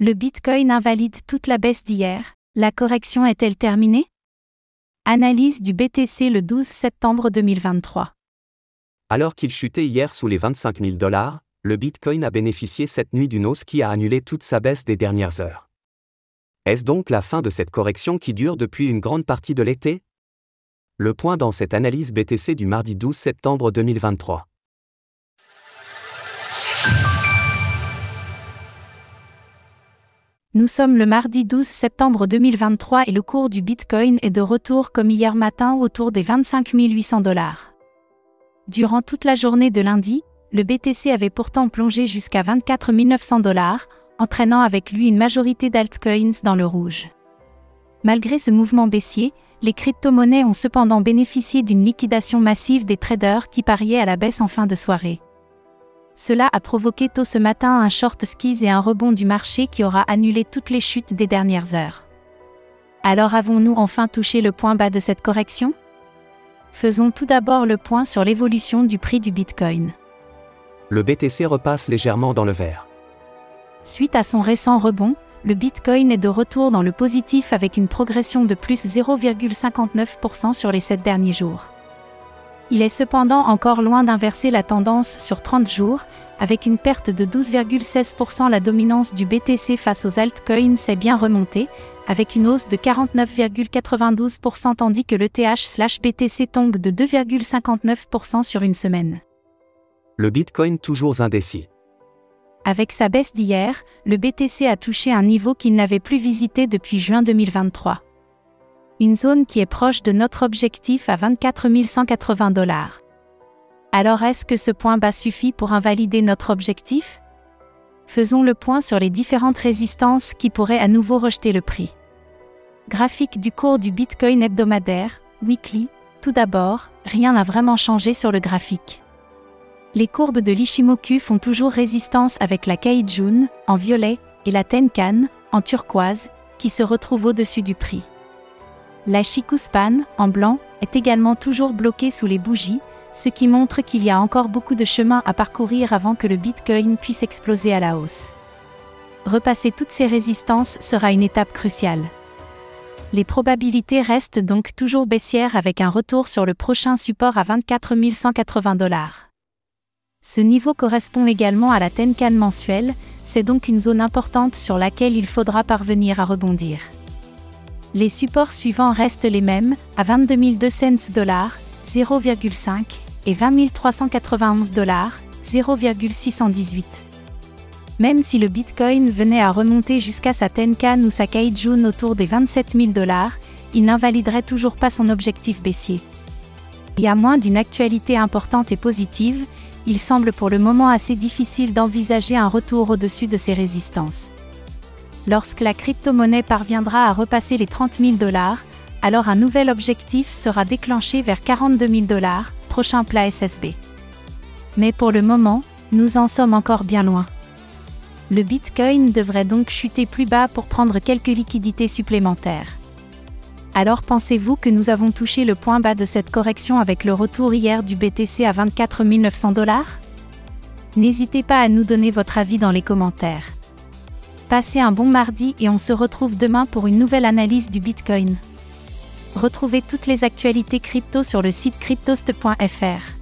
Le Bitcoin invalide toute la baisse d'hier, la correction est-elle terminée? Analyse du BTC le 12 septembre 2023. Alors qu'il chutait hier sous les 25 000 dollars, le Bitcoin a bénéficié cette nuit d'une hausse qui a annulé toute sa baisse des dernières heures. Est-ce donc la fin de cette correction qui dure depuis une grande partie de l'été? Le point dans cette analyse BTC du mardi 12 septembre 2023. Nous sommes le mardi 12 septembre 2023 et le cours du Bitcoin est de retour comme hier matin autour des 25 800 dollars. Durant toute la journée de lundi, le BTC avait pourtant plongé jusqu'à 24 900 dollars, entraînant avec lui une majorité d'altcoins dans le rouge. Malgré ce mouvement baissier, les crypto-monnaies ont cependant bénéficié d'une liquidation massive des traders qui pariaient à la baisse en fin de soirée. Cela a provoqué tôt ce matin un short skis et un rebond du marché qui aura annulé toutes les chutes des dernières heures. Alors avons-nous enfin touché le point bas de cette correction? Faisons tout d'abord le point sur l'évolution du prix du Bitcoin. Le BTC repasse légèrement dans le vert. Suite à son récent rebond, le Bitcoin est de retour dans le positif avec une progression de plus 0,59% sur les 7 derniers jours. Il est cependant encore loin d'inverser la tendance sur 30 jours, avec une perte de 12,16%. La dominance du BTC face aux altcoins s'est bien remontée, avec une hausse de 49,92% tandis que le TH/BTC tombe de 2,59% sur une semaine. Le Bitcoin toujours indécis. Avec sa baisse d'hier, le BTC a touché un niveau qu'il n'avait plus visité depuis juin 2023 une zone qui est proche de notre objectif à 24 180 dollars. Alors est-ce que ce point bas suffit pour invalider notre objectif? Faisons le point sur les différentes résistances qui pourraient à nouveau rejeter le prix. Graphique du cours du Bitcoin hebdomadaire, weekly, tout d'abord, rien n'a vraiment changé sur le graphique. Les courbes de l'Ishimoku font toujours résistance avec la Kaijun, en violet, et la Tenkan, en turquoise, qui se retrouvent au-dessus du prix. La Chikuspan, en blanc, est également toujours bloquée sous les bougies, ce qui montre qu'il y a encore beaucoup de chemin à parcourir avant que le Bitcoin puisse exploser à la hausse. Repasser toutes ces résistances sera une étape cruciale. Les probabilités restent donc toujours baissières avec un retour sur le prochain support à 24 180 dollars. Ce niveau correspond également à la Tenkan mensuelle, c'est donc une zone importante sur laquelle il faudra parvenir à rebondir. Les supports suivants restent les mêmes, à 22 200 dollars, 0,5, et 20 391 dollars, 0,618. Même si le Bitcoin venait à remonter jusqu'à sa Tenkan ou sa Kaijun autour des 27 000 dollars, il n'invaliderait toujours pas son objectif baissier. Et à moins d'une actualité importante et positive, il semble pour le moment assez difficile d'envisager un retour au-dessus de ces résistances. Lorsque la crypto-monnaie parviendra à repasser les 30 000 dollars, alors un nouvel objectif sera déclenché vers 42 000 dollars, prochain plat SSB. Mais pour le moment, nous en sommes encore bien loin. Le Bitcoin devrait donc chuter plus bas pour prendre quelques liquidités supplémentaires. Alors pensez-vous que nous avons touché le point bas de cette correction avec le retour hier du BTC à 24 900 dollars? N'hésitez pas à nous donner votre avis dans les commentaires. Passez un bon mardi et on se retrouve demain pour une nouvelle analyse du Bitcoin. Retrouvez toutes les actualités crypto sur le site cryptost.fr.